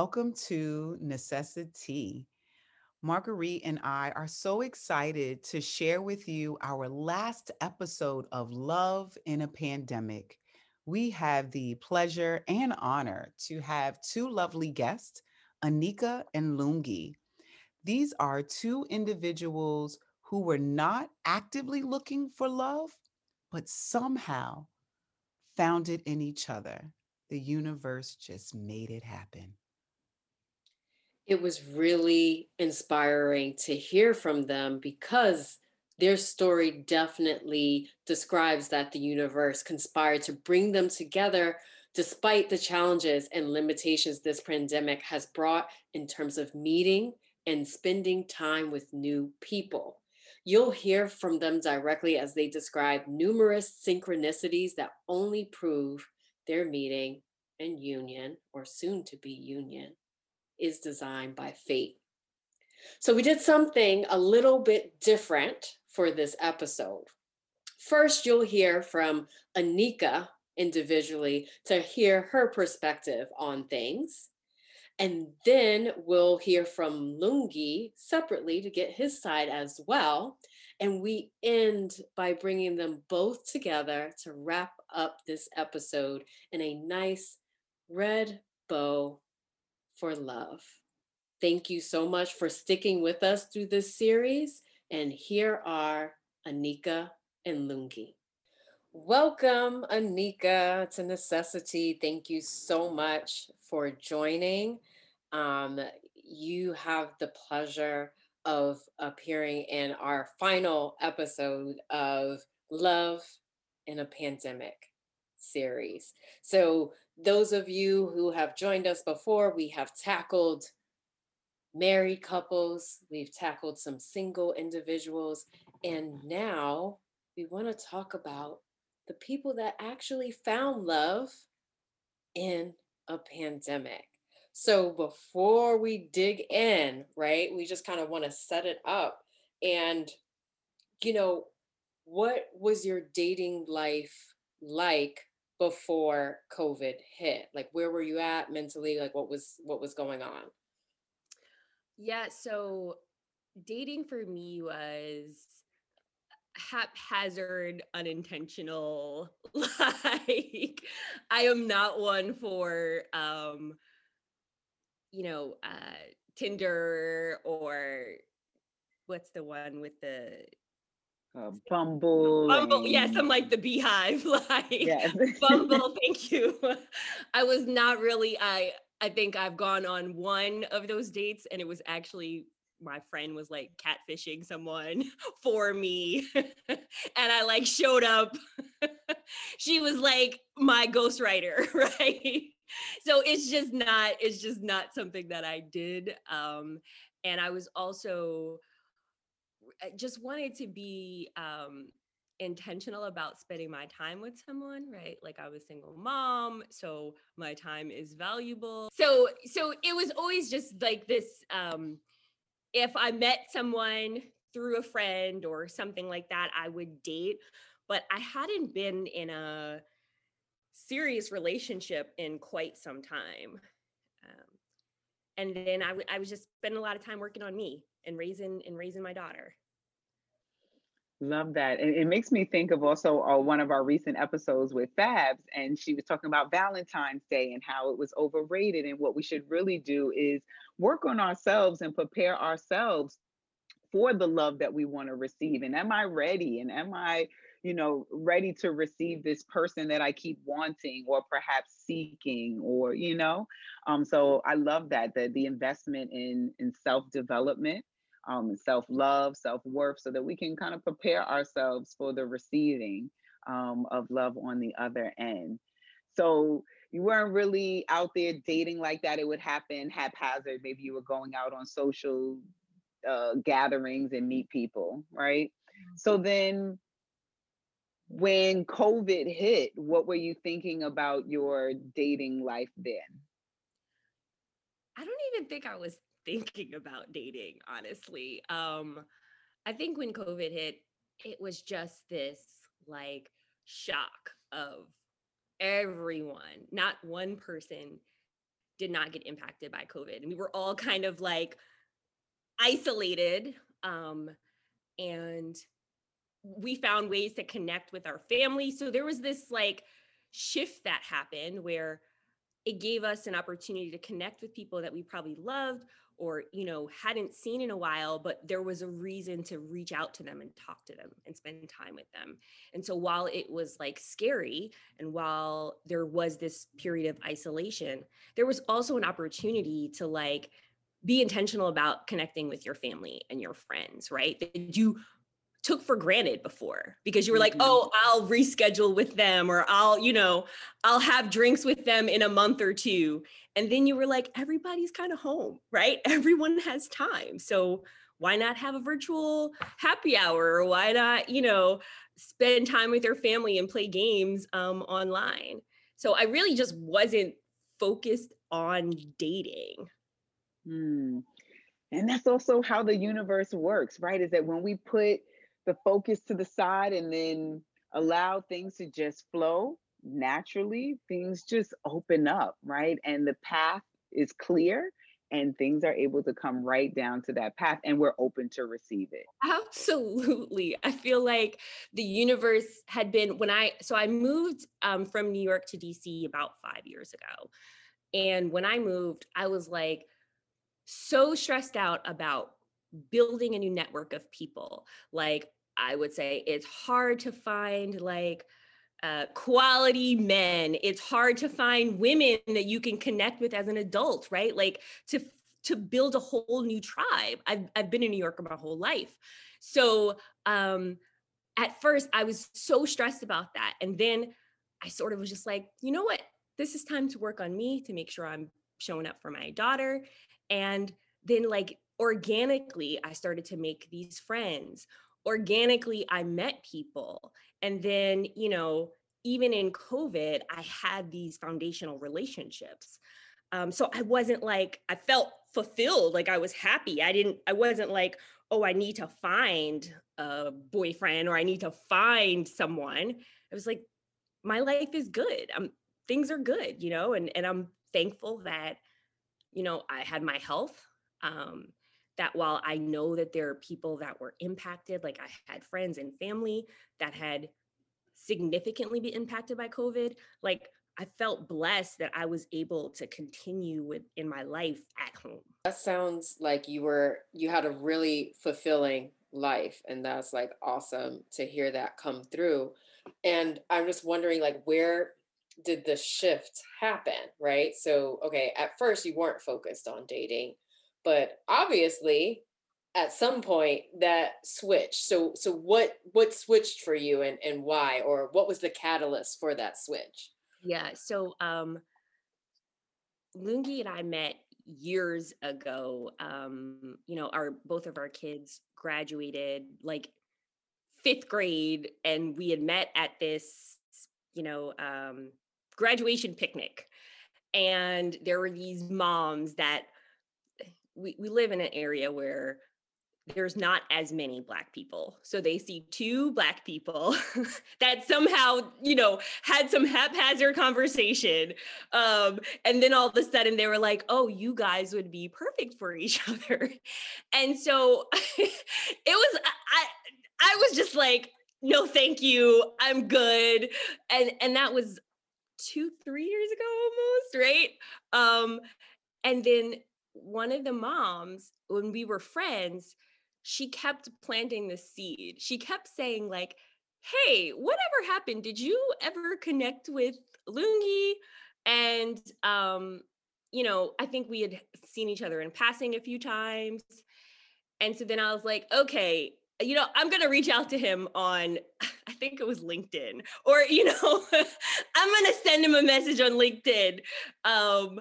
Welcome to Necessity. Marguerite and I are so excited to share with you our last episode of Love in a Pandemic. We have the pleasure and honor to have two lovely guests, Anika and Lungi. These are two individuals who were not actively looking for love, but somehow found it in each other. The universe just made it happen. It was really inspiring to hear from them because their story definitely describes that the universe conspired to bring them together despite the challenges and limitations this pandemic has brought in terms of meeting and spending time with new people. You'll hear from them directly as they describe numerous synchronicities that only prove their meeting and union, or soon to be union, is designed by fate. So we did something a little bit different for this episode. First, you'll hear from Anika individually to hear her perspective on things. And then we'll hear from Lungi separately to get his side as well. And we end by bringing them both together to wrap up this episode in a nice red bow for love. Thank you so much for sticking with us through this series. And here are Anika and Lungi. Welcome, Anika, to Necessity. Thank you so much for joining. Um, you have the pleasure of appearing in our final episode of Love in a Pandemic series. So, those of you who have joined us before, we have tackled married couples, we've tackled some single individuals, and now we want to talk about the people that actually found love in a pandemic. So before we dig in, right, we just kind of want to set it up. And, you know, what was your dating life like before COVID hit? Like where were you at mentally? Like what was what was going on? Yeah, so dating for me was haphazard, unintentional. Like I am not one for um you know, uh Tinder or what's the one with the uh, Bumble. Bumble, yes, I'm like the beehive, like yes. Bumble. Thank you. I was not really. I I think I've gone on one of those dates, and it was actually my friend was like catfishing someone for me, and I like showed up. she was like my ghostwriter, right? So it's just not. It's just not something that I did. Um, and I was also just wanted to be um, intentional about spending my time with someone right? Like i was single mom so my time is valuable. So so it was always just like this um if i met someone through a friend or something like that i would date but i hadn't been in a serious relationship in quite some time. Um, and then I, w- I was just spending a lot of time working on me and raising and raising my daughter Love that. And it makes me think of also uh, one of our recent episodes with Fabs, and she was talking about Valentine's Day and how it was overrated. And what we should really do is work on ourselves and prepare ourselves for the love that we want to receive. And am I ready? And am I, you know, ready to receive this person that I keep wanting or perhaps seeking or, you know? Um, so I love that, the, the investment in, in self-development um, self love, self worth, so that we can kind of prepare ourselves for the receiving um, of love on the other end. So you weren't really out there dating like that. It would happen haphazard. Maybe you were going out on social uh, gatherings and meet people, right? So mm-hmm. then when COVID hit, what were you thinking about your dating life then? I don't even think I was thinking about dating, honestly. Um, I think when COVID hit, it was just this like shock of everyone, not one person did not get impacted by COVID. And we were all kind of like isolated. Um, and we found ways to connect with our family. So there was this like shift that happened where it gave us an opportunity to connect with people that we probably loved or you know hadn't seen in a while but there was a reason to reach out to them and talk to them and spend time with them. And so while it was like scary and while there was this period of isolation there was also an opportunity to like be intentional about connecting with your family and your friends right? That you took for granted before because you were like, mm-hmm. oh, I'll reschedule with them or I'll, you know, I'll have drinks with them in a month or two. And then you were like, everybody's kind of home, right? Everyone has time. So why not have a virtual happy hour or why not, you know, spend time with your family and play games um, online? So I really just wasn't focused on dating. Hmm. And that's also how the universe works, right? Is that when we put the focus to the side and then allow things to just flow naturally, things just open up, right? And the path is clear and things are able to come right down to that path and we're open to receive it. Absolutely. I feel like the universe had been when I so I moved um, from New York to DC about 5 years ago. And when I moved, I was like so stressed out about building a new network of people. Like I would say it's hard to find like uh, quality men. It's hard to find women that you can connect with as an adult, right? Like to to build a whole new tribe. I've I've been in New York my whole life, so um, at first I was so stressed about that, and then I sort of was just like, you know what? This is time to work on me to make sure I'm showing up for my daughter, and then like organically I started to make these friends organically I met people. And then, you know, even in COVID, I had these foundational relationships. Um, so I wasn't like, I felt fulfilled, like I was happy. I didn't, I wasn't like, oh, I need to find a boyfriend or I need to find someone. I was like, my life is good. I'm, things are good, you know, and, and I'm thankful that, you know, I had my health. Um, that while I know that there are people that were impacted, like I had friends and family that had significantly been impacted by COVID, like I felt blessed that I was able to continue with in my life at home. That sounds like you were you had a really fulfilling life and that's like awesome to hear that come through. And I'm just wondering like where did the shift happen, right? So okay, at first you weren't focused on dating but obviously at some point that switched so so what what switched for you and and why or what was the catalyst for that switch? Yeah so um lungi and i met years ago um you know our both of our kids graduated like fifth grade and we had met at this you know um graduation picnic and there were these moms that we, we live in an area where there's not as many black people so they see two black people that somehow you know had some haphazard conversation um, and then all of a sudden they were like oh you guys would be perfect for each other. And so it was i i was just like no thank you i'm good. And and that was two three years ago almost right? Um and then one of the moms, when we were friends, she kept planting the seed. She kept saying, like, hey, whatever happened? Did you ever connect with Lungi? And um, you know, I think we had seen each other in passing a few times. And so then I was like, okay, you know, I'm going to reach out to him on, I think it was LinkedIn, or, you know, I'm going to send him a message on LinkedIn. Um,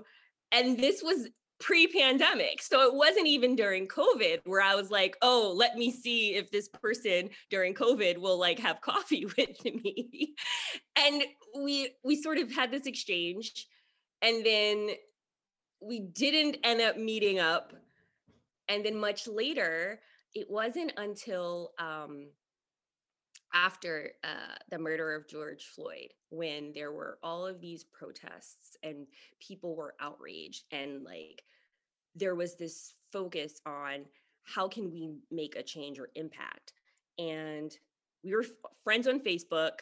and this was pre-pandemic. So it wasn't even during COVID where I was like, "Oh, let me see if this person during COVID will like have coffee with me." and we we sort of had this exchange and then we didn't end up meeting up. And then much later, it wasn't until um after uh, the murder of George Floyd, when there were all of these protests and people were outraged, and like there was this focus on how can we make a change or impact. And we were f- friends on Facebook,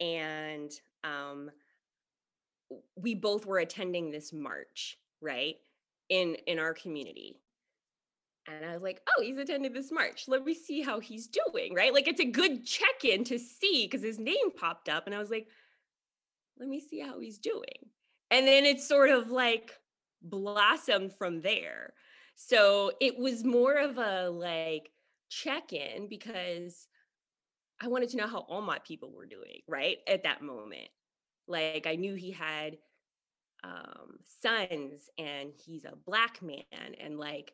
and um, we both were attending this march, right? In in our community. And I was like, oh, he's attended this march. Let me see how he's doing, right? Like it's a good check-in to see because his name popped up. And I was like, let me see how he's doing. And then it's sort of like blossomed from there. So it was more of a like check-in because I wanted to know how all my people were doing, right? At that moment. Like I knew he had um, sons and he's a black man and like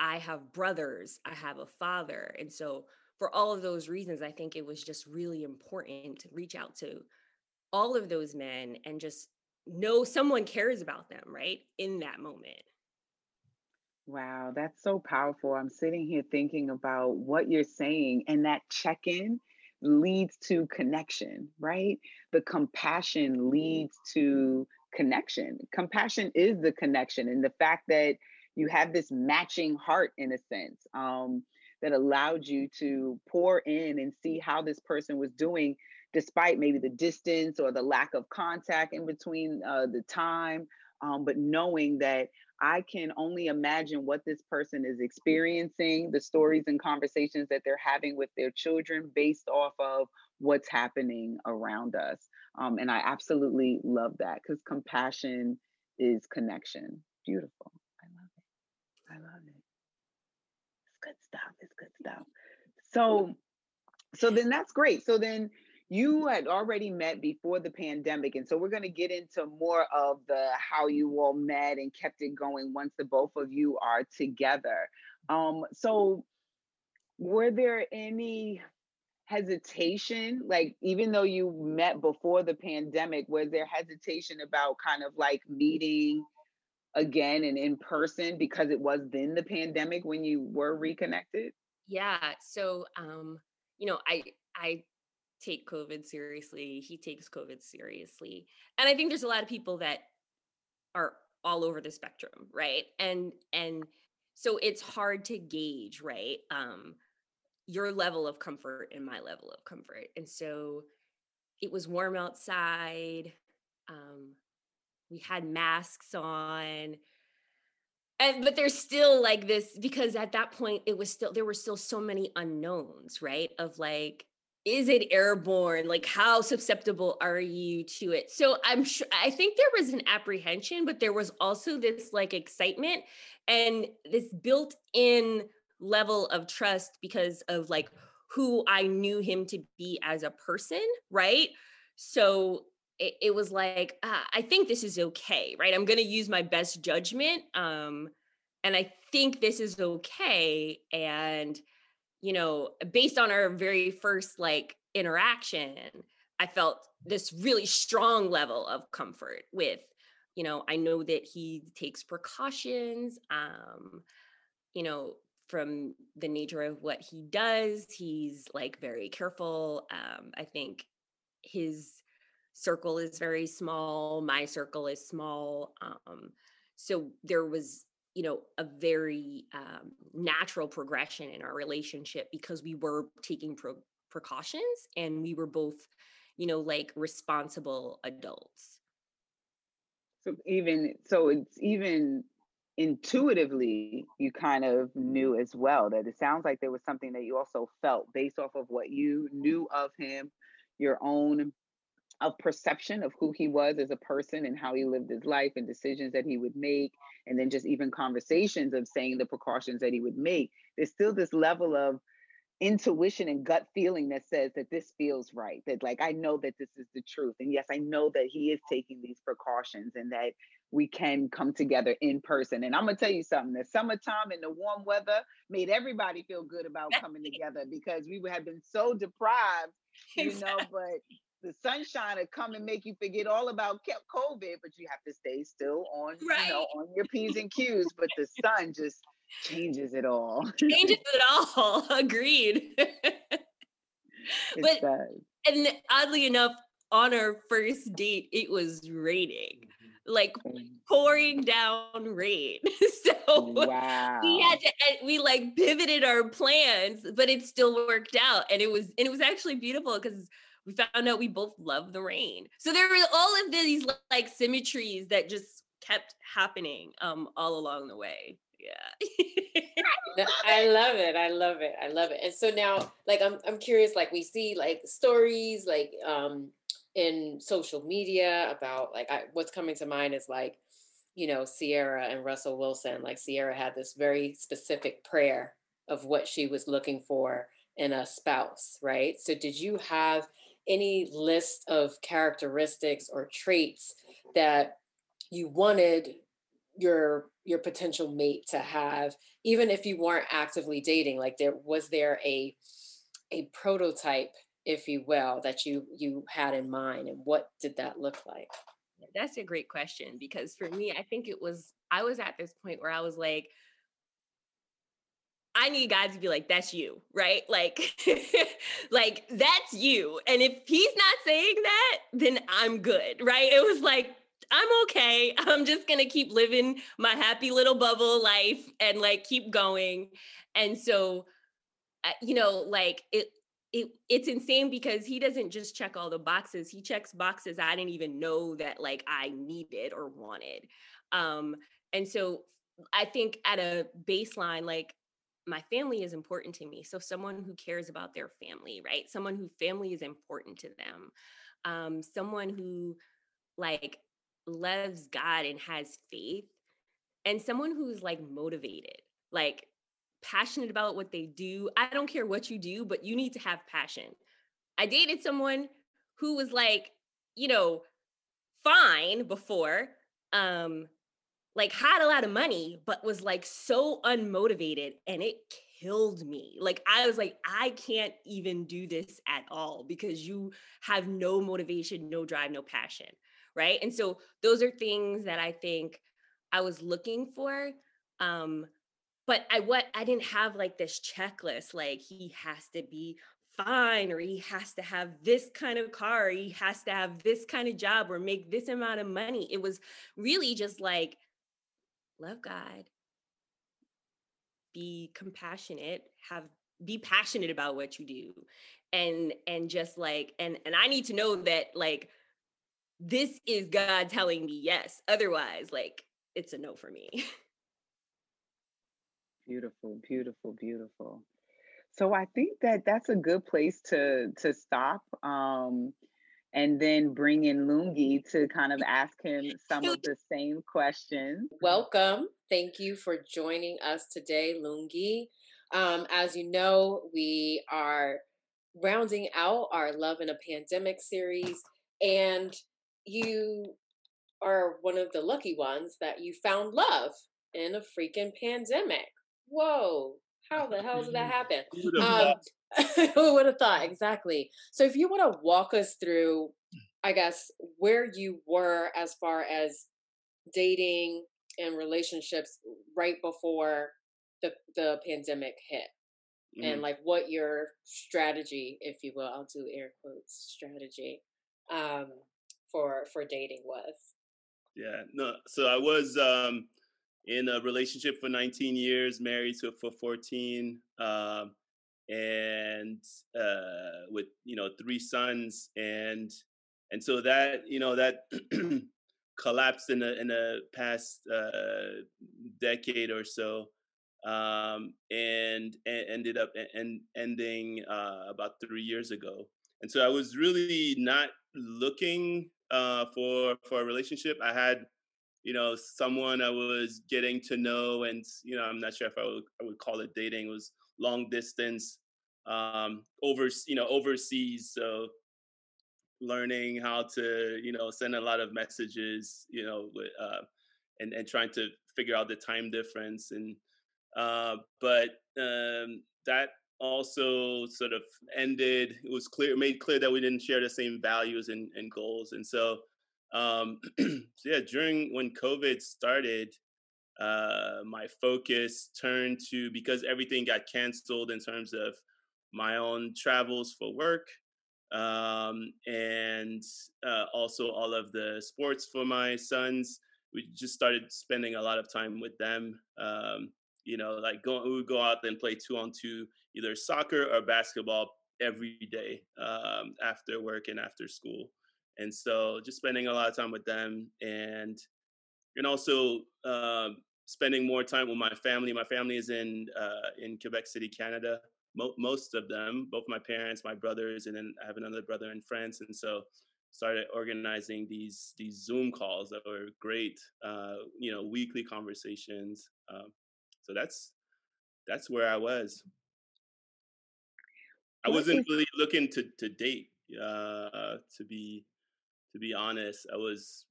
I have brothers, I have a father. And so for all of those reasons, I think it was just really important to reach out to all of those men and just know someone cares about them, right? In that moment. Wow, that's so powerful. I'm sitting here thinking about what you're saying, and that check in leads to connection, right? The compassion leads to connection. Compassion is the connection. And the fact that you have this matching heart, in a sense, um, that allowed you to pour in and see how this person was doing, despite maybe the distance or the lack of contact in between uh, the time. Um, but knowing that I can only imagine what this person is experiencing, the stories and conversations that they're having with their children based off of what's happening around us. Um, and I absolutely love that because compassion is connection. Beautiful. I love it. I love it. It's good stuff. It's good stuff. So, so then that's great. So then you had already met before the pandemic and so we're going to get into more of the how you all met and kept it going once the both of you are together um so were there any hesitation like even though you met before the pandemic was there hesitation about kind of like meeting again and in person because it was then the pandemic when you were reconnected yeah so um you know i i take COVID seriously. He takes COVID seriously. And I think there's a lot of people that are all over the spectrum, right? And and so it's hard to gauge, right? Um your level of comfort and my level of comfort. And so it was warm outside. Um we had masks on. And but there's still like this because at that point it was still there were still so many unknowns, right? Of like is it airborne like how susceptible are you to it so i'm sure i think there was an apprehension but there was also this like excitement and this built in level of trust because of like who i knew him to be as a person right so it, it was like uh, i think this is okay right i'm going to use my best judgment um and i think this is okay and you know, based on our very first like interaction, I felt this really strong level of comfort with, you know, I know that he takes precautions, um, you know, from the nature of what he does, he's like very careful. Um, I think his circle is very small, my circle is small. Um, so there was you know a very um, natural progression in our relationship because we were taking pro- precautions and we were both you know like responsible adults so even so it's even intuitively you kind of knew as well that it sounds like there was something that you also felt based off of what you knew of him your own of perception of who he was as a person and how he lived his life and decisions that he would make and then just even conversations of saying the precautions that he would make. There's still this level of intuition and gut feeling that says that this feels right that like i know that this is the truth and yes i know that he is taking these precautions and that we can come together in person. And i'm going to tell you something the summertime and the warm weather made everybody feel good about coming together because we had been so deprived you know but the sunshine will come and make you forget all about COVID, but you have to stay still on, right. you know, on your P's and Q's. But the sun just changes it all. changes it all. Agreed. but does. and oddly enough, on our first date, it was raining mm-hmm. like pouring down rain. so wow. we had to eh, we like pivoted our plans, but it still worked out. And it was and it was actually beautiful because we found out we both love the rain. So there were all of these like symmetries that just kept happening um all along the way. Yeah. I love it. I love it. I love it. And so now like I'm I'm curious like we see like stories like um in social media about like I, what's coming to mind is like you know Ciara and Russell Wilson like Ciara had this very specific prayer of what she was looking for in a spouse right so did you have any list of characteristics or traits that you wanted your your potential mate to have even if you weren't actively dating like there was there a a prototype if you will, that you you had in mind, and what did that look like? That's a great question because for me, I think it was I was at this point where I was like, I need God to be like, that's you, right? Like, like that's you. And if he's not saying that, then I'm good, right? It was like, I'm okay. I'm just gonna keep living my happy little bubble life and like keep going. And so, you know, like it it it's insane because he doesn't just check all the boxes he checks boxes i didn't even know that like i needed or wanted um and so i think at a baseline like my family is important to me so someone who cares about their family right someone who family is important to them um someone who like loves god and has faith and someone who's like motivated like passionate about what they do. I don't care what you do, but you need to have passion. I dated someone who was like, you know, fine before, um, like had a lot of money, but was like so unmotivated and it killed me. Like I was like, I can't even do this at all because you have no motivation, no drive, no passion. Right. And so those are things that I think I was looking for. Um, but I what I didn't have like this checklist like he has to be fine or he has to have this kind of car he has to have this kind of job or make this amount of money. It was really just like love God, be compassionate, have be passionate about what you do and and just like and and I need to know that like this is God telling me yes. Otherwise, like it's a no for me. Beautiful, beautiful, beautiful. So I think that that's a good place to to stop. Um, and then bring in Lungi to kind of ask him some of the same questions. Welcome. Thank you for joining us today, Lungi. Um, as you know, we are rounding out our Love in a Pandemic series, and you are one of the lucky ones that you found love in a freaking pandemic whoa, how the hell did that happen? Um, who would have thought? Exactly. So if you want to walk us through, I guess, where you were as far as dating and relationships right before the, the pandemic hit. Mm-hmm. And like what your strategy, if you will, I'll do air quotes strategy, um, for for dating was. Yeah, no. So I was um in a relationship for 19 years, married to for 14, um, and uh, with you know three sons, and and so that you know that collapsed in the in the past uh, decade or so, um, and, and, ended up and ending uh, about three years ago. And so I was really not looking uh, for for a relationship. I had you know, someone I was getting to know, and you know, I'm not sure if I would, I would call it dating. It was long distance, um, over you know, overseas. So learning how to you know send a lot of messages, you know, with, uh, and and trying to figure out the time difference, and uh, but um, that also sort of ended. It was clear, made clear that we didn't share the same values and, and goals, and so um, so yeah, during when COVID started, uh, my focus turned to because everything got canceled in terms of my own travels for work, um, and uh, also all of the sports for my sons. We just started spending a lot of time with them. Um, you know, like go, we would go out and play two on two, either soccer or basketball every day um, after work and after school. And so just spending a lot of time with them and and also uh, spending more time with my family. My family is in uh, in Quebec City, Canada. Mo- most of them, both my parents, my brothers, and then I have another brother in France. And so started organizing these these Zoom calls that were great. Uh, you know, weekly conversations. Um, so that's that's where I was. I wasn't really looking to to date. Uh, to be to be honest, I was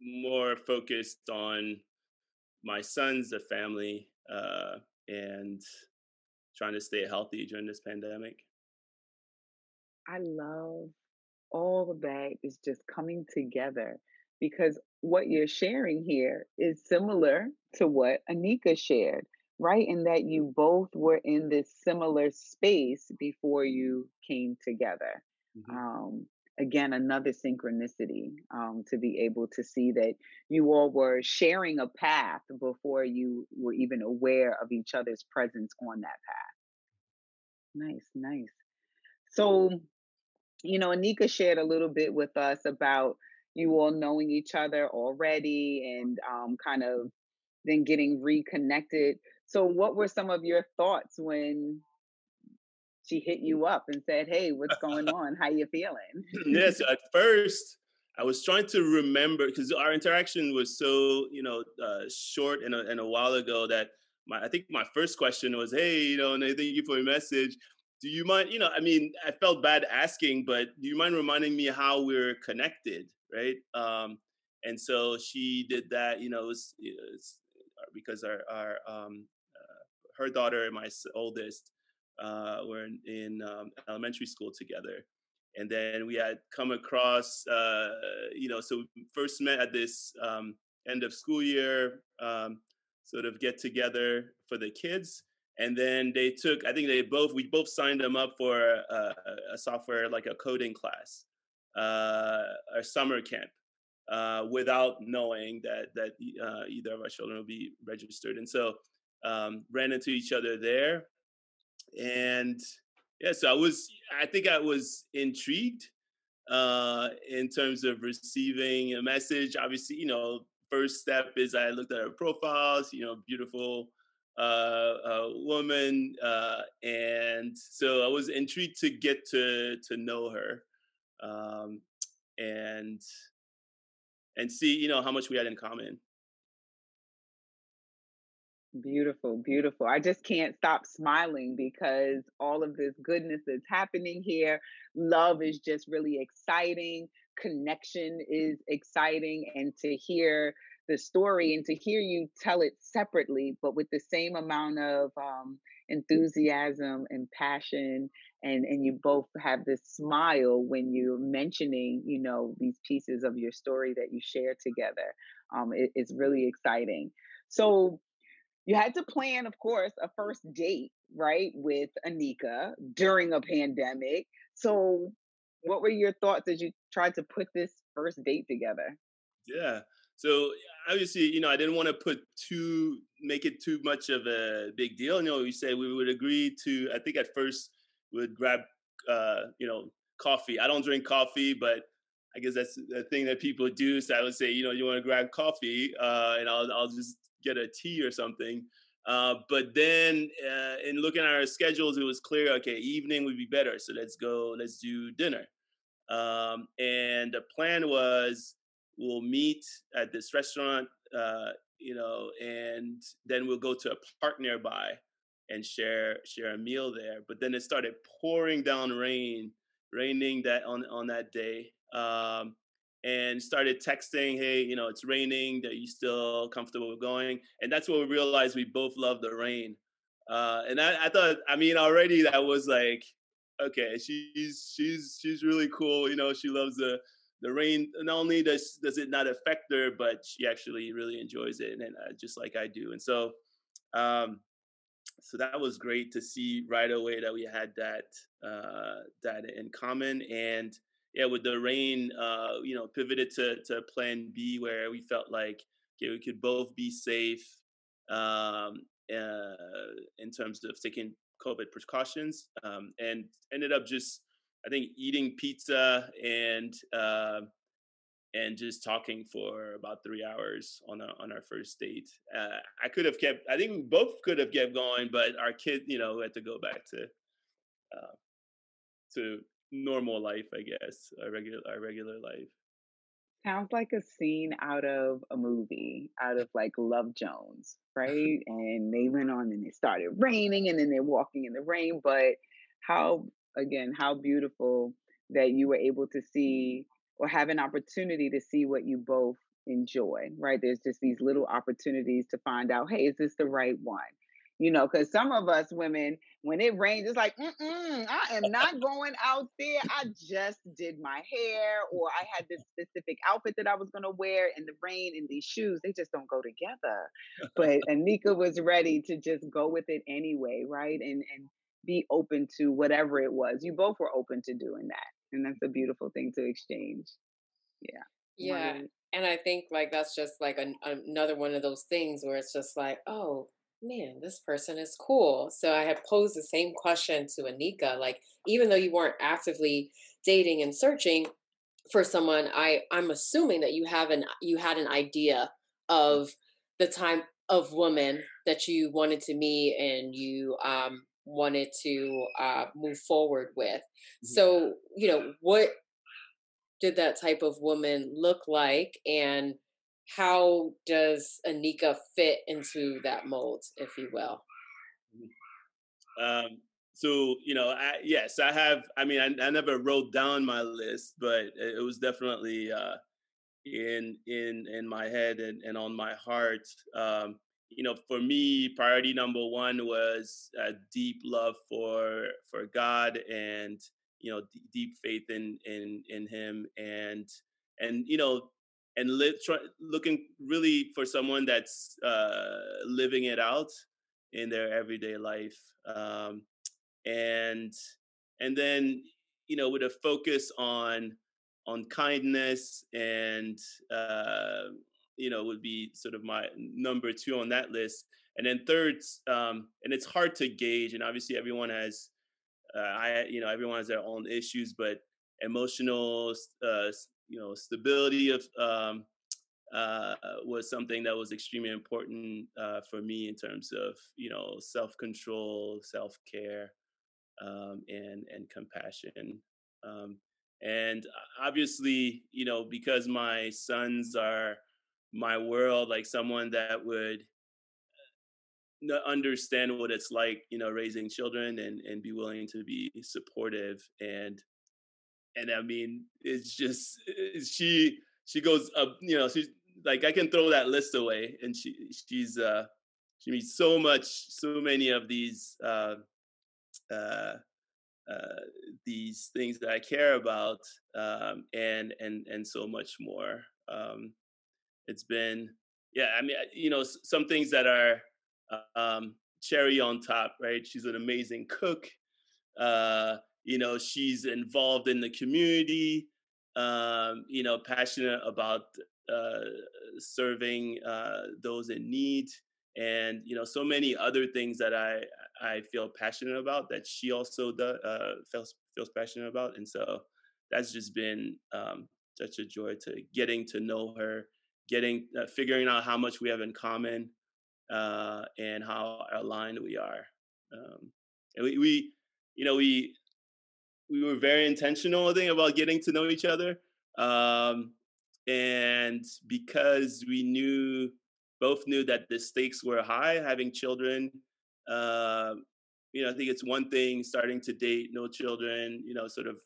more focused on my sons, the family, uh, and trying to stay healthy during this pandemic. I love all of that is just coming together because what you're sharing here is similar to what Anika shared, right? In that you both were in this similar space before you came together. Mm-hmm. Um, again another synchronicity um, to be able to see that you all were sharing a path before you were even aware of each other's presence on that path. Nice nice. So you know anika shared a little bit with us about you all knowing each other already and um, kind of then getting reconnected. So what were some of your thoughts when she hit you up and said, "Hey, what's going on? How you feeling?" yes, at first I was trying to remember because our interaction was so you know uh, short and a, and a while ago that my I think my first question was, "Hey, you know, and thank you for your message. Do you mind? You know, I mean, I felt bad asking, but do you mind reminding me how we're connected, right?" Um, and so she did that. You know, it was, it was because our our um, uh, her daughter and my oldest uh, were in, in um, elementary school together. And then we had come across, uh, you know, so we first met at this um, end of school year um, sort of get together for the kids. And then they took, I think they both, we both signed them up for a, a software, like a coding class, uh, a summer camp. Uh, without knowing that that uh, either of our children will be registered, and so um, ran into each other there, and yeah, so I was, I think I was intrigued uh, in terms of receiving a message. Obviously, you know, first step is I looked at her profiles, you know, beautiful uh, uh, woman, uh, and so I was intrigued to get to to know her, um, and and see, you know, how much we had in common. Beautiful, beautiful. I just can't stop smiling because all of this goodness that's happening here, love is just really exciting, connection is exciting, and to hear the story and to hear you tell it separately, but with the same amount of um, enthusiasm and passion, and and you both have this smile when you're mentioning, you know, these pieces of your story that you share together. Um, it, it's really exciting. So you had to plan, of course, a first date, right, with Anika during a pandemic. So, what were your thoughts as you tried to put this first date together? Yeah. So obviously, you know, I didn't want to put too make it too much of a big deal. You know, we said we would agree to. I think at first we would grab, uh, you know, coffee. I don't drink coffee, but I guess that's the thing that people do. So I would say, you know, you want to grab coffee, uh, and I'll I'll just get a tea or something. Uh, but then uh, in looking at our schedules, it was clear, okay, evening would be better. So let's go, let's do dinner. Um, and the plan was we'll meet at this restaurant, uh, you know, and then we'll go to a park nearby and share share a meal there. But then it started pouring down rain, raining that on on that day. Um, and started texting, hey, you know, it's raining. Are you still comfortable going? And that's when we realized we both love the rain. Uh, and I, I thought, I mean, already that was like, okay, she's she's she's really cool. You know, she loves the the rain. Not only does does it not affect her, but she actually really enjoys it, and uh, just like I do. And so, um, so that was great to see right away that we had that uh, that in common. And yeah, with the rain, uh, you know, pivoted to to Plan B, where we felt like okay, we could both be safe um, uh, in terms of taking COVID precautions, um, and ended up just I think eating pizza and uh, and just talking for about three hours on our, on our first date. Uh, I could have kept. I think we both could have kept going, but our kid, you know, had to go back to uh, to normal life. I guess our regular our regular life. Sounds like a scene out of a movie, out of like Love Jones, right? and they went on and it started raining, and then they're walking in the rain. But how again, how beautiful that you were able to mm. see or have an opportunity to see what you both enjoy, right? There's just these little opportunities to find out, hey, is this the right one? You know, because some of us women, when it rains, it's like, mm I am not going out there. I just did my hair, or I had this specific outfit that I was going to wear and the rain, and these shoes, they just don't go together. But Anika was ready to just go with it anyway, right? And and be open to whatever it was. You both were open to doing that and that's a beautiful thing to exchange yeah yeah and i think like that's just like an, another one of those things where it's just like oh man this person is cool. So i had posed the same question to anika like even though you weren't actively dating and searching for someone i i'm assuming that you have an you had an idea of the type of woman that you wanted to meet and you um wanted to uh, move forward with. So, you know, what did that type of woman look like, and how does Anika fit into that mold, if you will? Mm-hmm. Um, so you know, I, yes, I have. I mean, I, I, never wrote down my list, but it was definitely uh, in in in my head and, and on my heart. Um, you know, for me, priority number one was a deep love for for God and you know d- deep faith in in in Him and and you know and try, looking really for someone that's uh, living it out in their everyday life um, and and then you know with a focus on on kindness and uh, you know, would be sort of my number two on that list. And then third, um, and it's hard to gauge, and obviously everyone has, uh, I, you know, everyone has their own issues, but emotional, uh, you know, stability of um, uh, was something that was extremely important uh, for me in terms of, you know, self control, self care, um, and and compassion. Um, and obviously, you know, because my sons are my world like someone that would uh, understand what it's like you know raising children and and be willing to be supportive and and i mean it's just she she goes up you know she's like i can throw that list away and she she's uh she meets so much so many of these uh uh uh, these things that I care about, um, and and and so much more. Um, it's been yeah i mean you know some things that are um, cherry on top right she's an amazing cook uh, you know she's involved in the community um, you know passionate about uh, serving uh, those in need and you know so many other things that i i feel passionate about that she also does, uh, feels feels passionate about and so that's just been um, such a joy to getting to know her getting uh, figuring out how much we have in common uh, and how aligned we are. Um, and we, we, you know, we we were very intentional, I think, about getting to know each other. Um, and because we knew, both knew that the stakes were high, having children. Uh, you know, I think it's one thing starting to date, no children. You know, sort of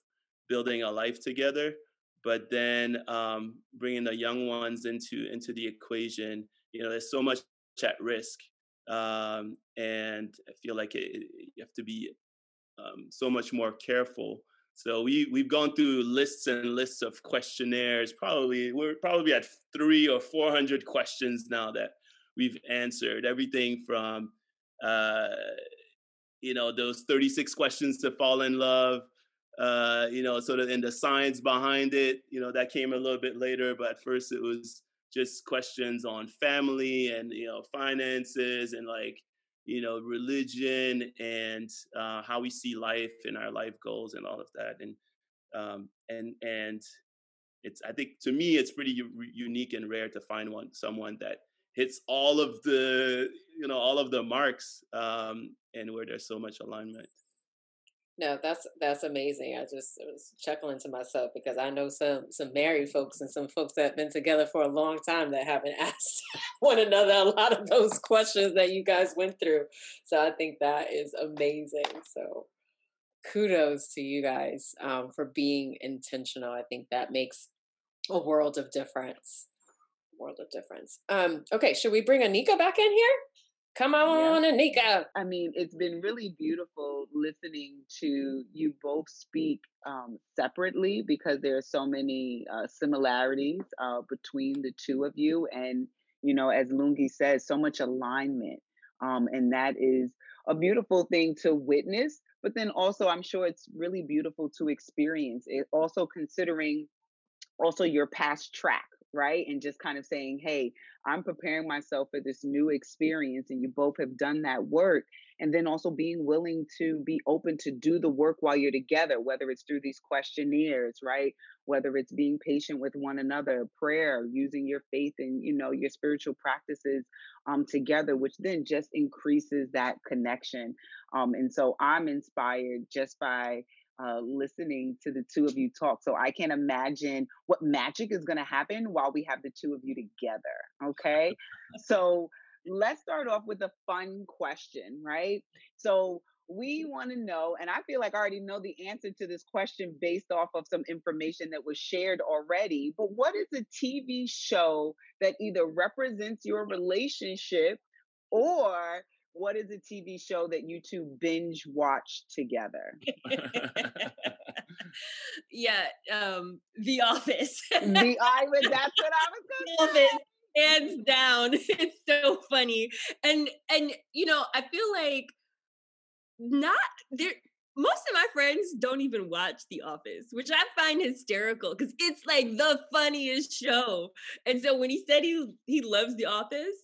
building a life together but then um, bringing the young ones into into the equation you know there's so much at risk um, and i feel like it, you have to be um, so much more careful. So we we've gone through lists and lists of questionnaires. Probably we're probably at three or four hundred questions now that we've answered. Everything from uh, you know, those 36 questions to fall in love, uh, you know, sort of in the science behind it, you know, that came a little bit later, but at first it was just questions on family and, you know, finances and like, you know, religion and uh, how we see life and our life goals and all of that. And, um, and, and it's, I think to me, it's pretty u- unique and rare to find one, someone that hits all of the, you know, all of the marks um, and where there's so much alignment. No, that's that's amazing. I just was chuckling to myself because I know some some married folks and some folks that have been together for a long time that haven't asked one another a lot of those questions that you guys went through. So I think that is amazing. So kudos to you guys um, for being intentional. I think that makes a world of difference. World of difference. Um, okay, should we bring Anika back in here? Come on, yeah. Anika. I mean, it's been really beautiful listening to you both speak um, separately because there are so many uh, similarities uh, between the two of you. And, you know, as Lungi says, so much alignment. Um, and that is a beautiful thing to witness. But then also, I'm sure it's really beautiful to experience it. Also, considering also your past track right? And just kind of saying, hey, I'm preparing myself for this new experience. And you both have done that work. And then also being willing to be open to do the work while you're together, whether it's through these questionnaires, right? Whether it's being patient with one another, prayer, using your faith and, you know, your spiritual practices um, together, which then just increases that connection. Um, and so I'm inspired just by uh, listening to the two of you talk. So I can imagine what magic is going to happen while we have the two of you together. Okay. so let's start off with a fun question, right? So we want to know, and I feel like I already know the answer to this question based off of some information that was shared already. But what is a TV show that either represents your relationship or what is a TV show that you two binge watch together? yeah, um, The Office. the I was that's what I was going to say. Hands down. It's so funny. And and you know, I feel like not there most of my friends don't even watch The Office, which I find hysterical because it's like the funniest show. And so when he said he he loves The Office,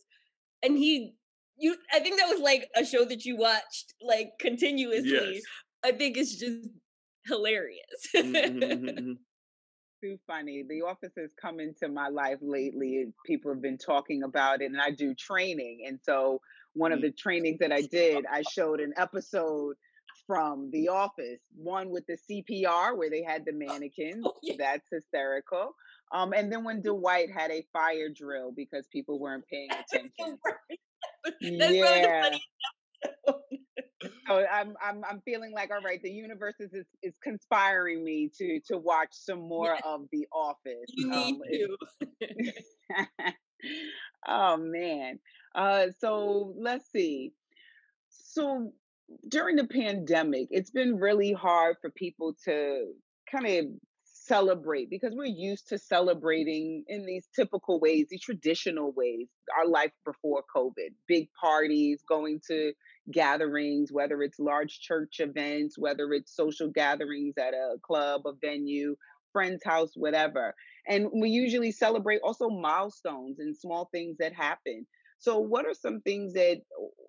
and he you I think that was like a show that you watched like continuously. Yes. I think it's just hilarious. Mm-hmm, mm-hmm, mm-hmm. Too funny. The office has come into my life lately. People have been talking about it, and I do training. And so, one of mm. the trainings that I did, I showed an episode from The Office, one with the CPR where they had the mannequins. Oh, yeah. That's hysterical. Um, and then when Dwight had a fire drill because people weren't paying attention. yeah. so I'm I'm I'm feeling like all right, the universe is is, is conspiring me to to watch some more of The Office. You um, need to. oh man. Uh so let's see. So during the pandemic, it's been really hard for people to kind of celebrate because we're used to celebrating in these typical ways, these traditional ways, our life before COVID, big parties, going to gatherings, whether it's large church events, whether it's social gatherings at a club, a venue, friend's house, whatever. And we usually celebrate also milestones and small things that happen. So, what are some things that,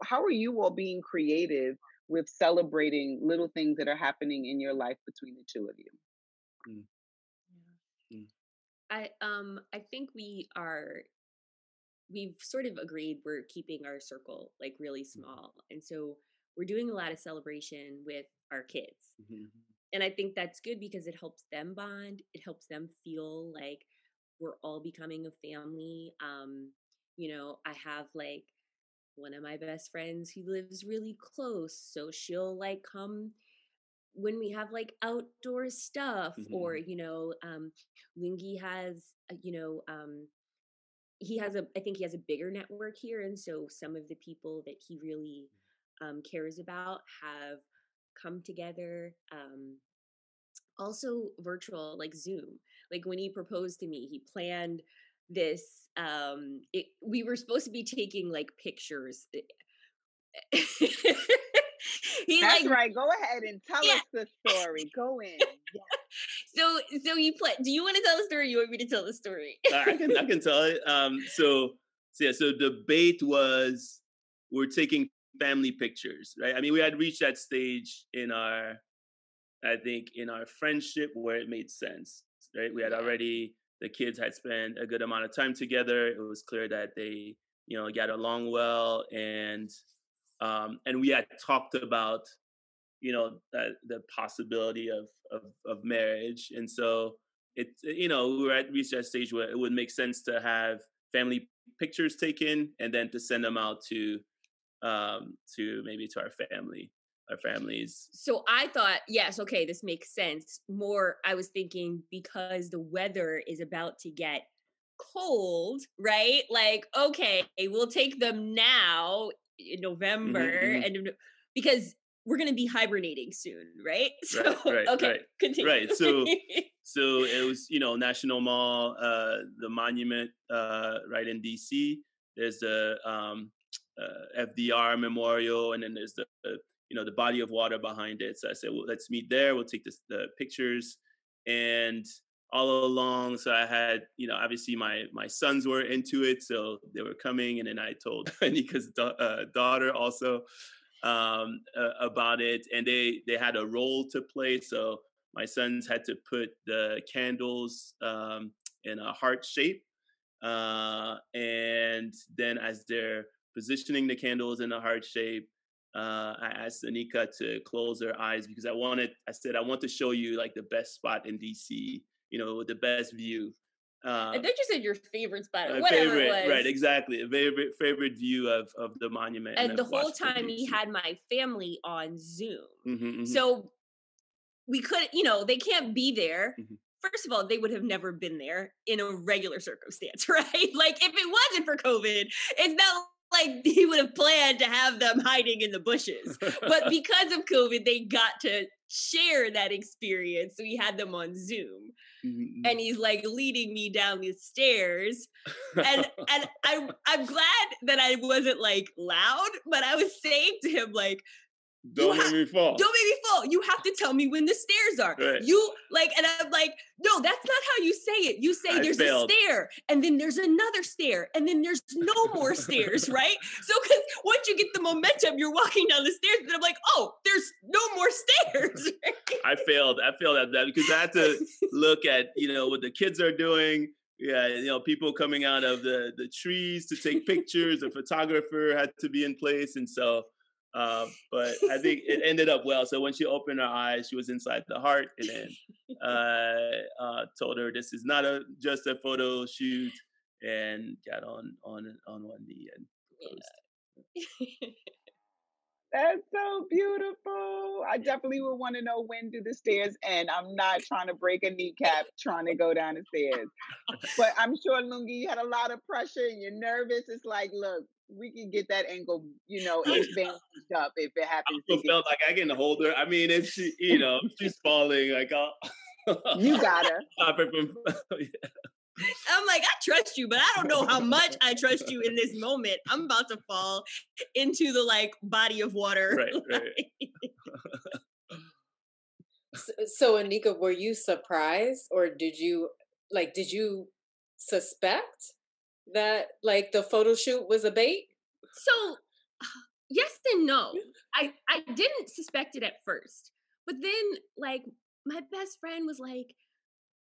how are you all being creative with celebrating little things that are happening in your life between the two of you? Hmm. I um I think we are we've sort of agreed we're keeping our circle like really mm-hmm. small. And so we're doing a lot of celebration with our kids. Mm-hmm. And I think that's good because it helps them bond. It helps them feel like we're all becoming a family. Um, you know, I have like one of my best friends who lives really close. So she'll like come when we have like outdoor stuff mm-hmm. or you know um has uh, you know um he has a I think he has a bigger network here and so some of the people that he really um cares about have come together um also virtual like Zoom like when he proposed to me he planned this um it, we were supposed to be taking like pictures eh, he That's like, right. Go ahead and tell yeah. us the story. Go in. Yeah. So, so you play. Do you want to tell the story? you want me to tell the story? I can. I can tell it. Um. So, so yeah. So debate was we're taking family pictures, right? I mean, we had reached that stage in our, I think, in our friendship where it made sense, right? We had already the kids had spent a good amount of time together. It was clear that they, you know, got along well, and um, and we had talked about you know the, the possibility of, of, of marriage. And so it you know we were at that stage where it would make sense to have family pictures taken and then to send them out to um to maybe to our family our families. So i thought yes okay this makes sense. More i was thinking because the weather is about to get cold right? Like okay we'll take them now in November mm-hmm, mm-hmm. and because we're going to be hibernating soon, right? So, right, right okay, right. continue. Right. So, so it was, you know, National Mall, uh, the monument, uh, right in DC. There's the um, uh, FDR Memorial, and then there's the, uh, you know, the body of water behind it. So I said, well, let's meet there. We'll take this, the pictures, and all along. So I had, you know, obviously my my sons were into it, so they were coming, and then I told Anika's da- uh, daughter also um, uh, about it, and they they had a role to play. So my sons had to put the candles um, in a heart shape, uh, and then as they're positioning the candles in a heart shape. Uh, I asked Anika to close her eyes because I wanted. I said I want to show you like the best spot in DC you know, with the best view. Uh, I think you said your favorite spot, whatever favorite. Right, exactly. A favorite favorite view of of the monument. And, and the whole time he had my family on Zoom. Mm-hmm, mm-hmm. So we could, you know, they can't be there. Mm-hmm. First of all, they would have never been there in a regular circumstance, right? Like if it wasn't for COVID, it's not like he would have planned to have them hiding in the bushes. but because of COVID, they got to share that experience. So he had them on Zoom. Mm-hmm. And he's like leading me down the stairs. And and I I'm glad that I wasn't like loud, but I was saying to him, like, don't make ha- me fall. Don't make me fall. You have to tell me when the stairs are. Right. You like, and I'm like, no, that's not how you say it. You say I there's failed. a stair, and then there's another stair, and then there's no more stairs, right? So, because once you get the momentum, you're walking down the stairs, and I'm like, oh, there's no more stairs. I failed. I failed at that because I had to look at you know what the kids are doing. Yeah, you know, people coming out of the the trees to take pictures. A photographer had to be in place, and so uh, but I think it ended up well. So when she opened her eyes, she was inside the heart, and then uh, uh, told her this is not a just a photo shoot, and got on on on one knee and proposed. That's so beautiful. I definitely would want to know when do the stairs end. I'm not trying to break a kneecap trying to go down the stairs. But I'm sure Lungi, you had a lot of pressure and you're nervous. It's like, look, we can get that angle, you know, bandaged up if it happens. I felt like I can hold her. I mean, if she, you know, she's falling, like I'll. you gotta stop her from. yeah. I'm like, I trust you, but I don't know how much I trust you in this moment. I'm about to fall into the like body of water. Right, right. so, so, Anika, were you surprised, or did you like? Did you suspect that like the photo shoot was a bait? So, yes and no. I I didn't suspect it at first, but then like my best friend was like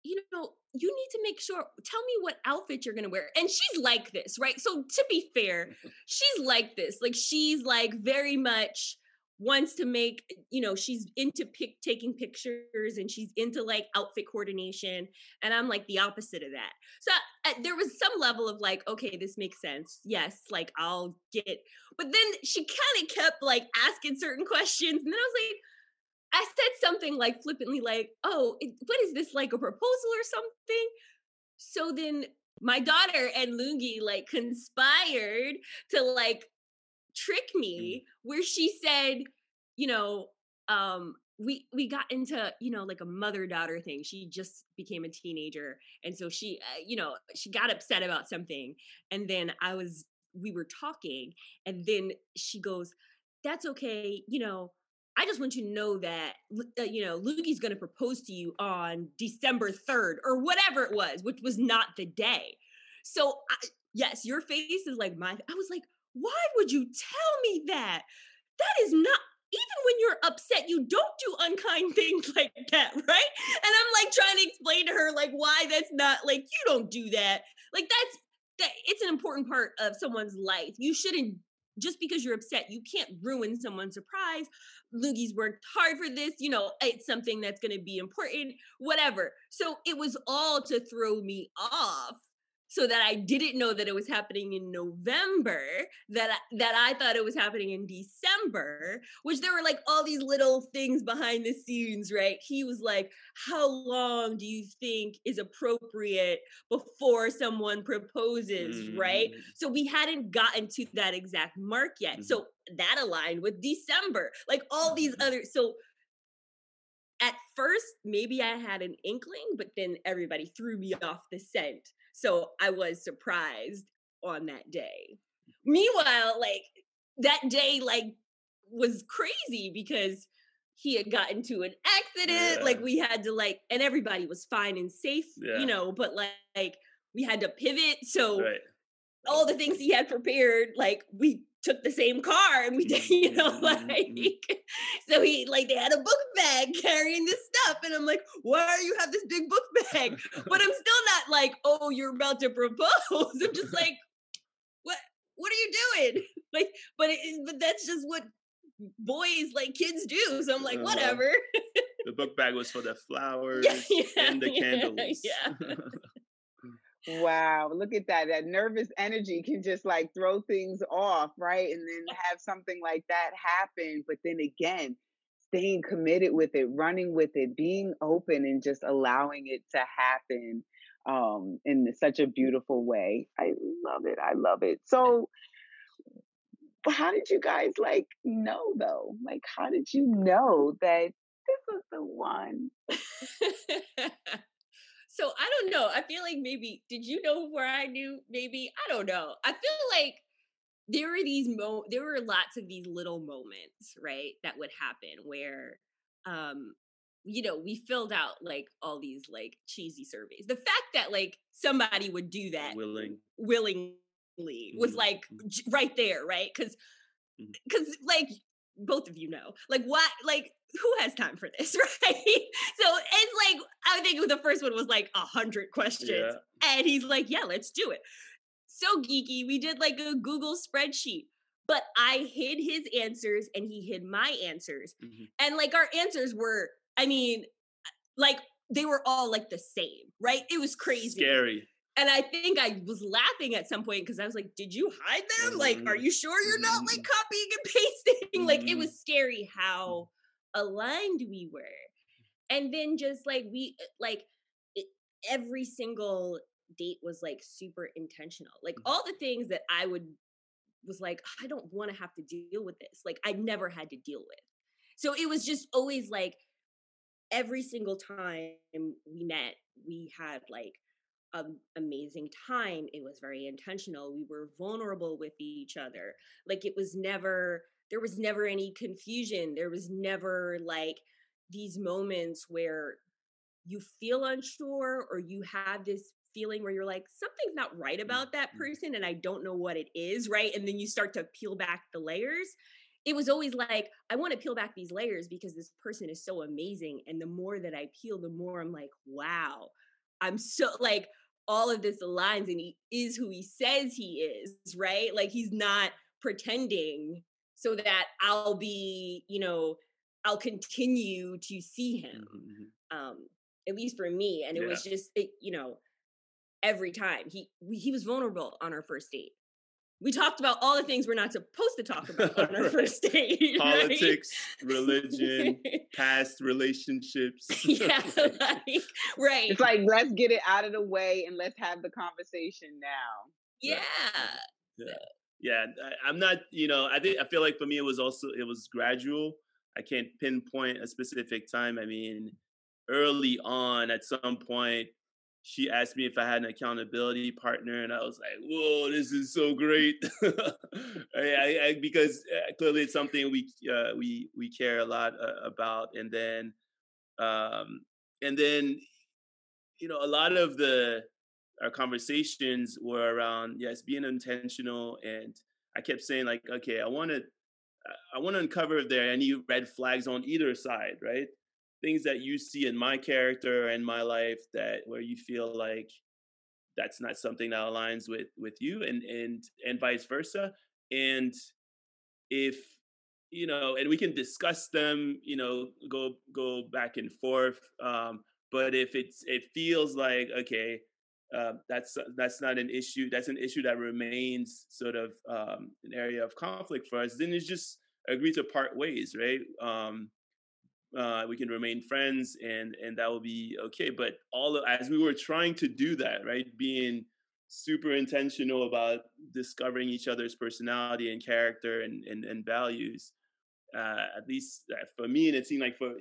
you know, you need to make sure, tell me what outfit you're going to wear. And she's like this, right? So to be fair, she's like this. Like she's like very much wants to make, you know, she's into taking pictures and she's into like outfit coordination. And I'm like the opposite of that. So uh, there was some level of like, okay, this makes sense. Yes, like I'll get, but then she kind of kept like asking certain questions. And then I was like, I said something like flippantly, like, oh, it, what is this, like a proposal or something? So then my daughter and Lungi like conspired to like trick mm. me where she said, you know, um, we we got into you know like a mother daughter thing she just became a teenager and so she uh, you know she got upset about something and then i was we were talking and then she goes that's okay. You know, I just want you to know that, uh, you know, Lungi's going to propose to you on December 3rd or whatever it was, which was not the day. So, I, yes, your face is like mine. I was like, why would you tell me that? That is not, even when you're upset, you don't do unkind things like that, right? And I'm like trying to explain to her, like, why that's not like, you don't do that. Like, that's, that it's an important part of someone's life. You shouldn't just because you're upset, you can't ruin someone's surprise. Lungi's worked hard for this, you know, it's something that's going to be important, whatever. So it was all to throw me off so that I didn't know that it was happening in November, that I, that I thought it was happening in December, which there were like all these little things behind the scenes, right? He was like, "How long do you think is appropriate before someone proposes?" Mm-hmm. Right? So we hadn't gotten to that exact mark yet. Mm-hmm. So that aligned with December. Like all these mm-hmm. other so at first maybe I had an inkling, but then everybody threw me off the scent so I was surprised on that day. Meanwhile, like that day, like was crazy because he had gotten to an accident. Yeah. Like we had to like, and everybody was fine and safe, yeah. you know, but like, like we had to pivot. So right. all the things he had prepared, like we took the same car and we did, you know, mm-hmm, mm-hmm. like so he like they had a book bag carrying this stuff. And I'm like, why do you have this big book bag? But I'm still not like, oh, you're about to propose. I'm just like, what what are you doing? Like, but it, but that's just what boys like kids do. So I'm like, uh-huh. whatever. the book bag was for the flowers yeah, yeah, and the candles. Yeah. Wow, look at that. That nervous energy can just like throw things off, right? And then have something like that happen. But then again, staying committed with it, running with it, being open and just allowing it to happen um in such a beautiful way. I love it. I love it. So how did you guys like know though? Like how did you know that this was the one? So I don't know. I feel like maybe did you know where I knew? Maybe I don't know. I feel like there were these mo there were lots of these little moments, right, that would happen where um you know, we filled out like all these like cheesy surveys. The fact that like somebody would do that willing willingly was mm-hmm. like mm-hmm. right there, right? Cuz because mm-hmm. like both of you know like what like who has time for this right? So it's like i think the first one was like a hundred questions yeah. and he's like yeah let's do it. So geeky we did like a google spreadsheet but i hid his answers and he hid my answers mm-hmm. and like our answers were i mean like they were all like the same right? It was crazy. Scary and I think I was laughing at some point because I was like, "Did you hide them? Mm-hmm. Like, are mm-hmm. you sure you're not like mm-hmm. copying and pasting?" Mm-hmm. like, it was scary how aligned we were, and then just like we uh, like it, every single date was like super intentional. Like all the things that I would was like, I don't want to have to deal with this. Like I never had to deal with. So it was just always like every single time we met, we had like an amazing time. It was very intentional. We were vulnerable with each other. Like it was never, there was never any confusion. There was never like these moments where you feel unsure or you have this feeling where you're like, something's not right mm, about that mm. person and I don't know what it is, right? And then you start to peel back the layers. It was always like, I want to peel back these layers because this person is so amazing. And the more that I peel, the more I'm like, wow, I'm so like, all of this aligns and he is who he says he is, right? Like he's not pretending so that I'll be, you know, I'll continue to see him. Mm-hmm. mm-hmm. Um, at least for me. And it yeah. was just, it, you know, every time he he was vulnerable on our first date we talked about all the things we're not supposed to talk about on our first date. Politics, right? religion, past relationships. yeah, like, right. It's like let's get it out of the way and let's have the conversation now. Yeah. Yeah. Yeah. I, I'm not, you know, I think I feel like for me it was also it was gradual. I can't pinpoint a specific time. I mean, early on at some point she asked me if I had an accountability partner, and I was like, "Whoa, this is so great!" I, I, because uh, clearly it's something we uh, we we care a lot uh, about. And then, um, and then, you know, a lot of the our conversations were around yes, being intentional, and I kept saying like, "Okay, I want to." I want to uncover if there are any red flags on either side, right? Things that you see in my character and my life that where you feel like that's not something that aligns with with you and and and vice versa. And if you know and we can discuss them you know go go back and forth um but if it's it feels like okay uh, that's that's not an issue that's an issue that remains sort of um, an area of conflict for us then it's just agree to part ways right? Um uh, we can remain friends and and that will be okay. But all of, as we were trying to do that right being super intentional about discovering each other's personality and character and and, and values uh, at least uh, for me and it seemed like for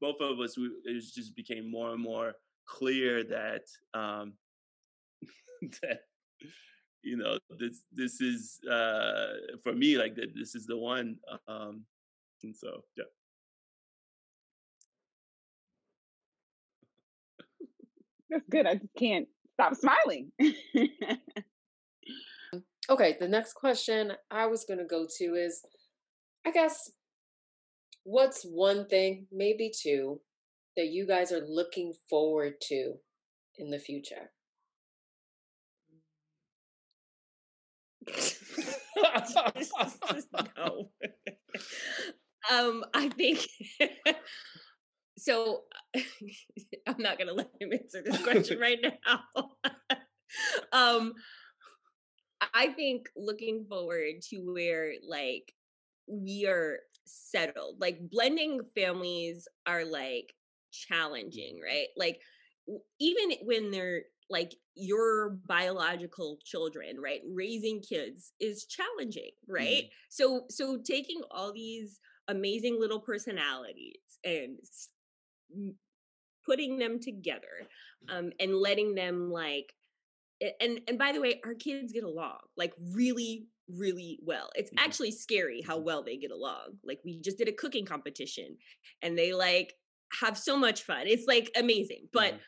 both of us we, it just became more and more clear that um that you know this this is uh for me like that this is the one um and so yeah That's good. I just can't stop smiling. okay, the next question I was going to go to is I guess what's one thing, maybe two, that you guys are looking forward to in the future? no. um, I think so I'm not gonna let him answer this question right now. um I think looking forward to where like we are settled. Like blending families are like challenging, mm-hmm. right? Like even when they're like your biological children, right? Raising kids is challenging, right? Mm. So so taking all these amazing little personalities and putting them together um, and letting them like and and by the way our kids get along like really really well it's mm-hmm. actually scary how mm-hmm. well they get along like we just did a cooking competition and they like have so much fun it's like amazing but mm-hmm.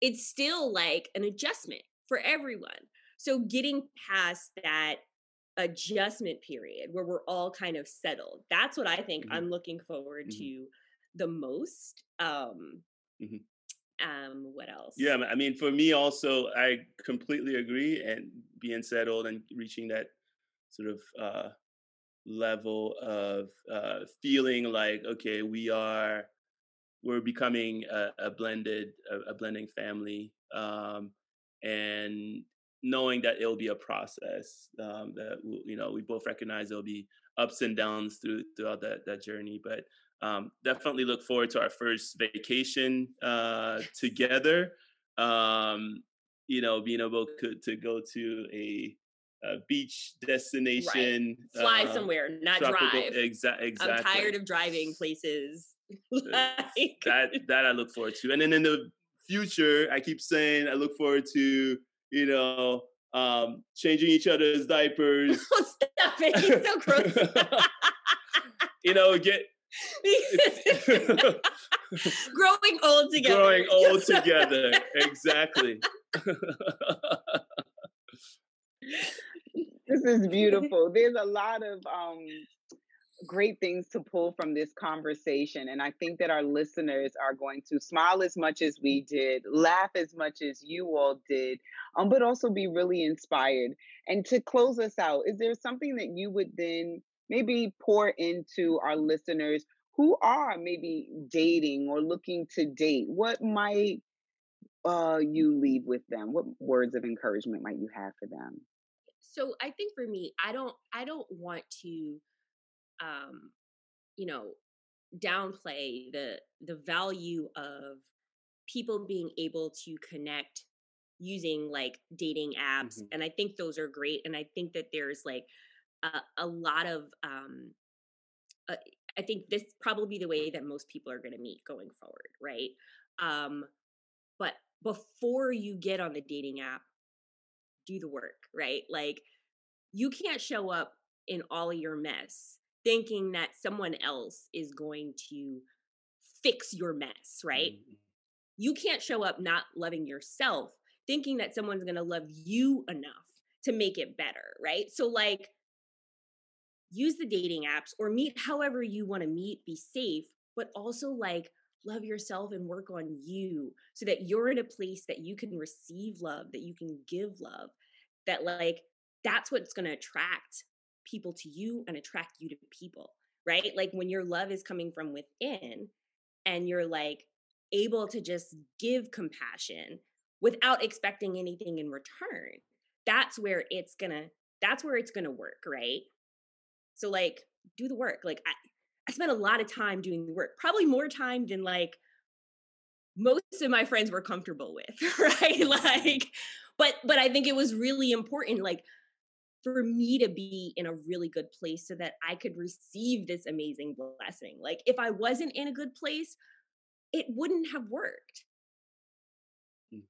it's still like an adjustment for everyone so getting past that adjustment period where we're all kind of settled that's what i think mm-hmm. i'm looking forward mm-hmm. to the most. Um, mm-hmm. um, what else? Yeah, I mean, for me also, I completely agree. And being settled and reaching that sort of uh, level of uh, feeling like, okay, we are we're becoming a, a blended a, a, blending family um, and knowing that it'll be a process um, that you know we both recognize there'll be ups and downs through throughout that that journey but um, definitely look forward to our first vacation uh, together. Um, you know, being able to, to go to a, a beach destination, right. fly uh, somewhere, not tropical, drive. Exa- exactly. I'm tired of driving places. like... That that I look forward to, and then in the future, I keep saying I look forward to you know um, changing each other's diapers. Stop it! He's so gross. you know, get growing old together. Growing old together. exactly. this is beautiful. There's a lot of um, great things to pull from this conversation. And I think that our listeners are going to smile as much as we did, laugh as much as you all did, um, but also be really inspired. And to close us out, is there something that you would then maybe pour into our listeners who are maybe dating or looking to date what might uh, you leave with them what words of encouragement might you have for them so i think for me i don't i don't want to um you know downplay the the value of people being able to connect using like dating apps mm-hmm. and i think those are great and i think that there's like a, a lot of um, uh, I think this probably the way that most people are going to meet going forward, right? Um, but before you get on the dating app, do the work, right? Like you can't show up in all of your mess thinking that someone else is going to fix your mess, right? Mm-hmm. You can't show up not loving yourself thinking that someone's going to love you enough to make it better, right? So like use the dating apps or meet however you want to meet, be safe, but also like love yourself and work on you so that you're in a place that you can receive love, that you can give love, that like that's what's going to attract people to you and attract you to people, right? Like when your love is coming from within and you're like able to just give compassion without expecting anything in return. That's where it's going to that's where it's going to work, right? So like do the work. Like I I spent a lot of time doing the work, probably more time than like most of my friends were comfortable with, right? like, but but I think it was really important, like for me to be in a really good place so that I could receive this amazing blessing. Like if I wasn't in a good place, it wouldn't have worked. Hmm.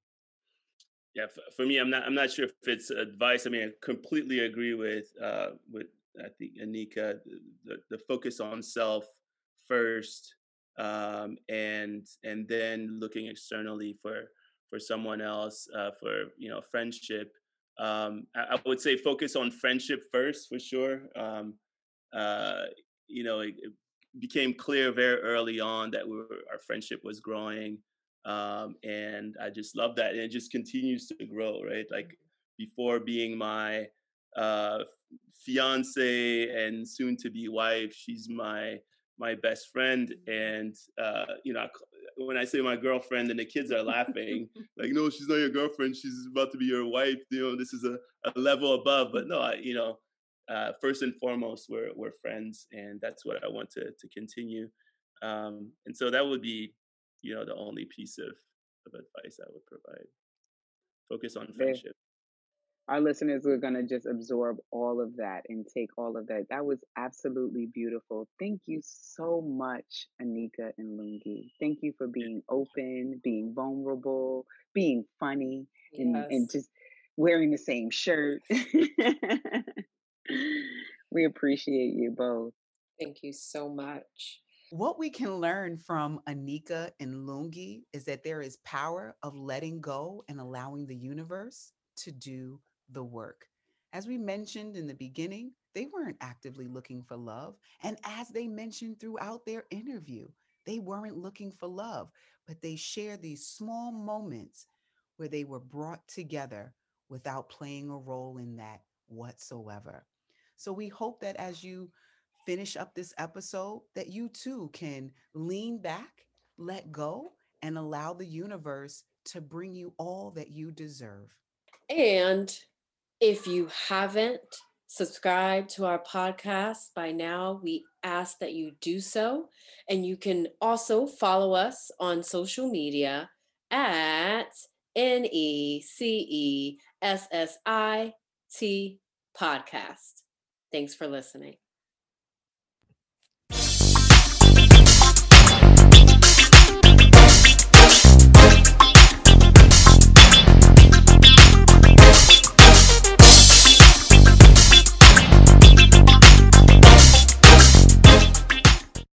Yeah, for me, I'm not. I'm not sure if it's advice. I mean, I completely agree with uh, with I think Anika, the, the focus on self first, um, and and then looking externally for for someone else, uh, for you know friendship. Um, I, I, would say focus on friendship first for sure. Um, uh, you know, it, it, became clear very early on that we were, our friendship was growing, um, and I just love that, and it just continues to grow. Right, like before being my uh, fiance and soon to be wife. She's my my best friend, and uh, you know, when I say my girlfriend, and the kids are laughing, like, no, she's not your girlfriend. She's about to be your wife. You know, this is a, a level above. But no, I, you know, uh, first and foremost, we're we're friends, and that's what I want to to continue. Um, and so that would be, you know, the only piece of of advice I would provide. Focus on friendship our listeners are going to just absorb all of that and take all of that. That was absolutely beautiful. Thank you so much, Anika and Lungi. Thank you for being open, being vulnerable, being funny, yes. and, and just wearing the same shirt. we appreciate you both. Thank you so much. What we can learn from Anika and Lungi is that there is power of letting go and allowing the universe to do the work. As we mentioned in the beginning, they weren't actively looking for love. And as they mentioned throughout their interview, they weren't looking for love, but they shared these small moments where they were brought together without playing a role in that whatsoever. So we hope that as you finish up this episode that you too can lean back, let go and allow the universe to bring you all that you deserve. And if you haven't subscribed to our podcast by now, we ask that you do so. And you can also follow us on social media at N E C E S S I T podcast. Thanks for listening.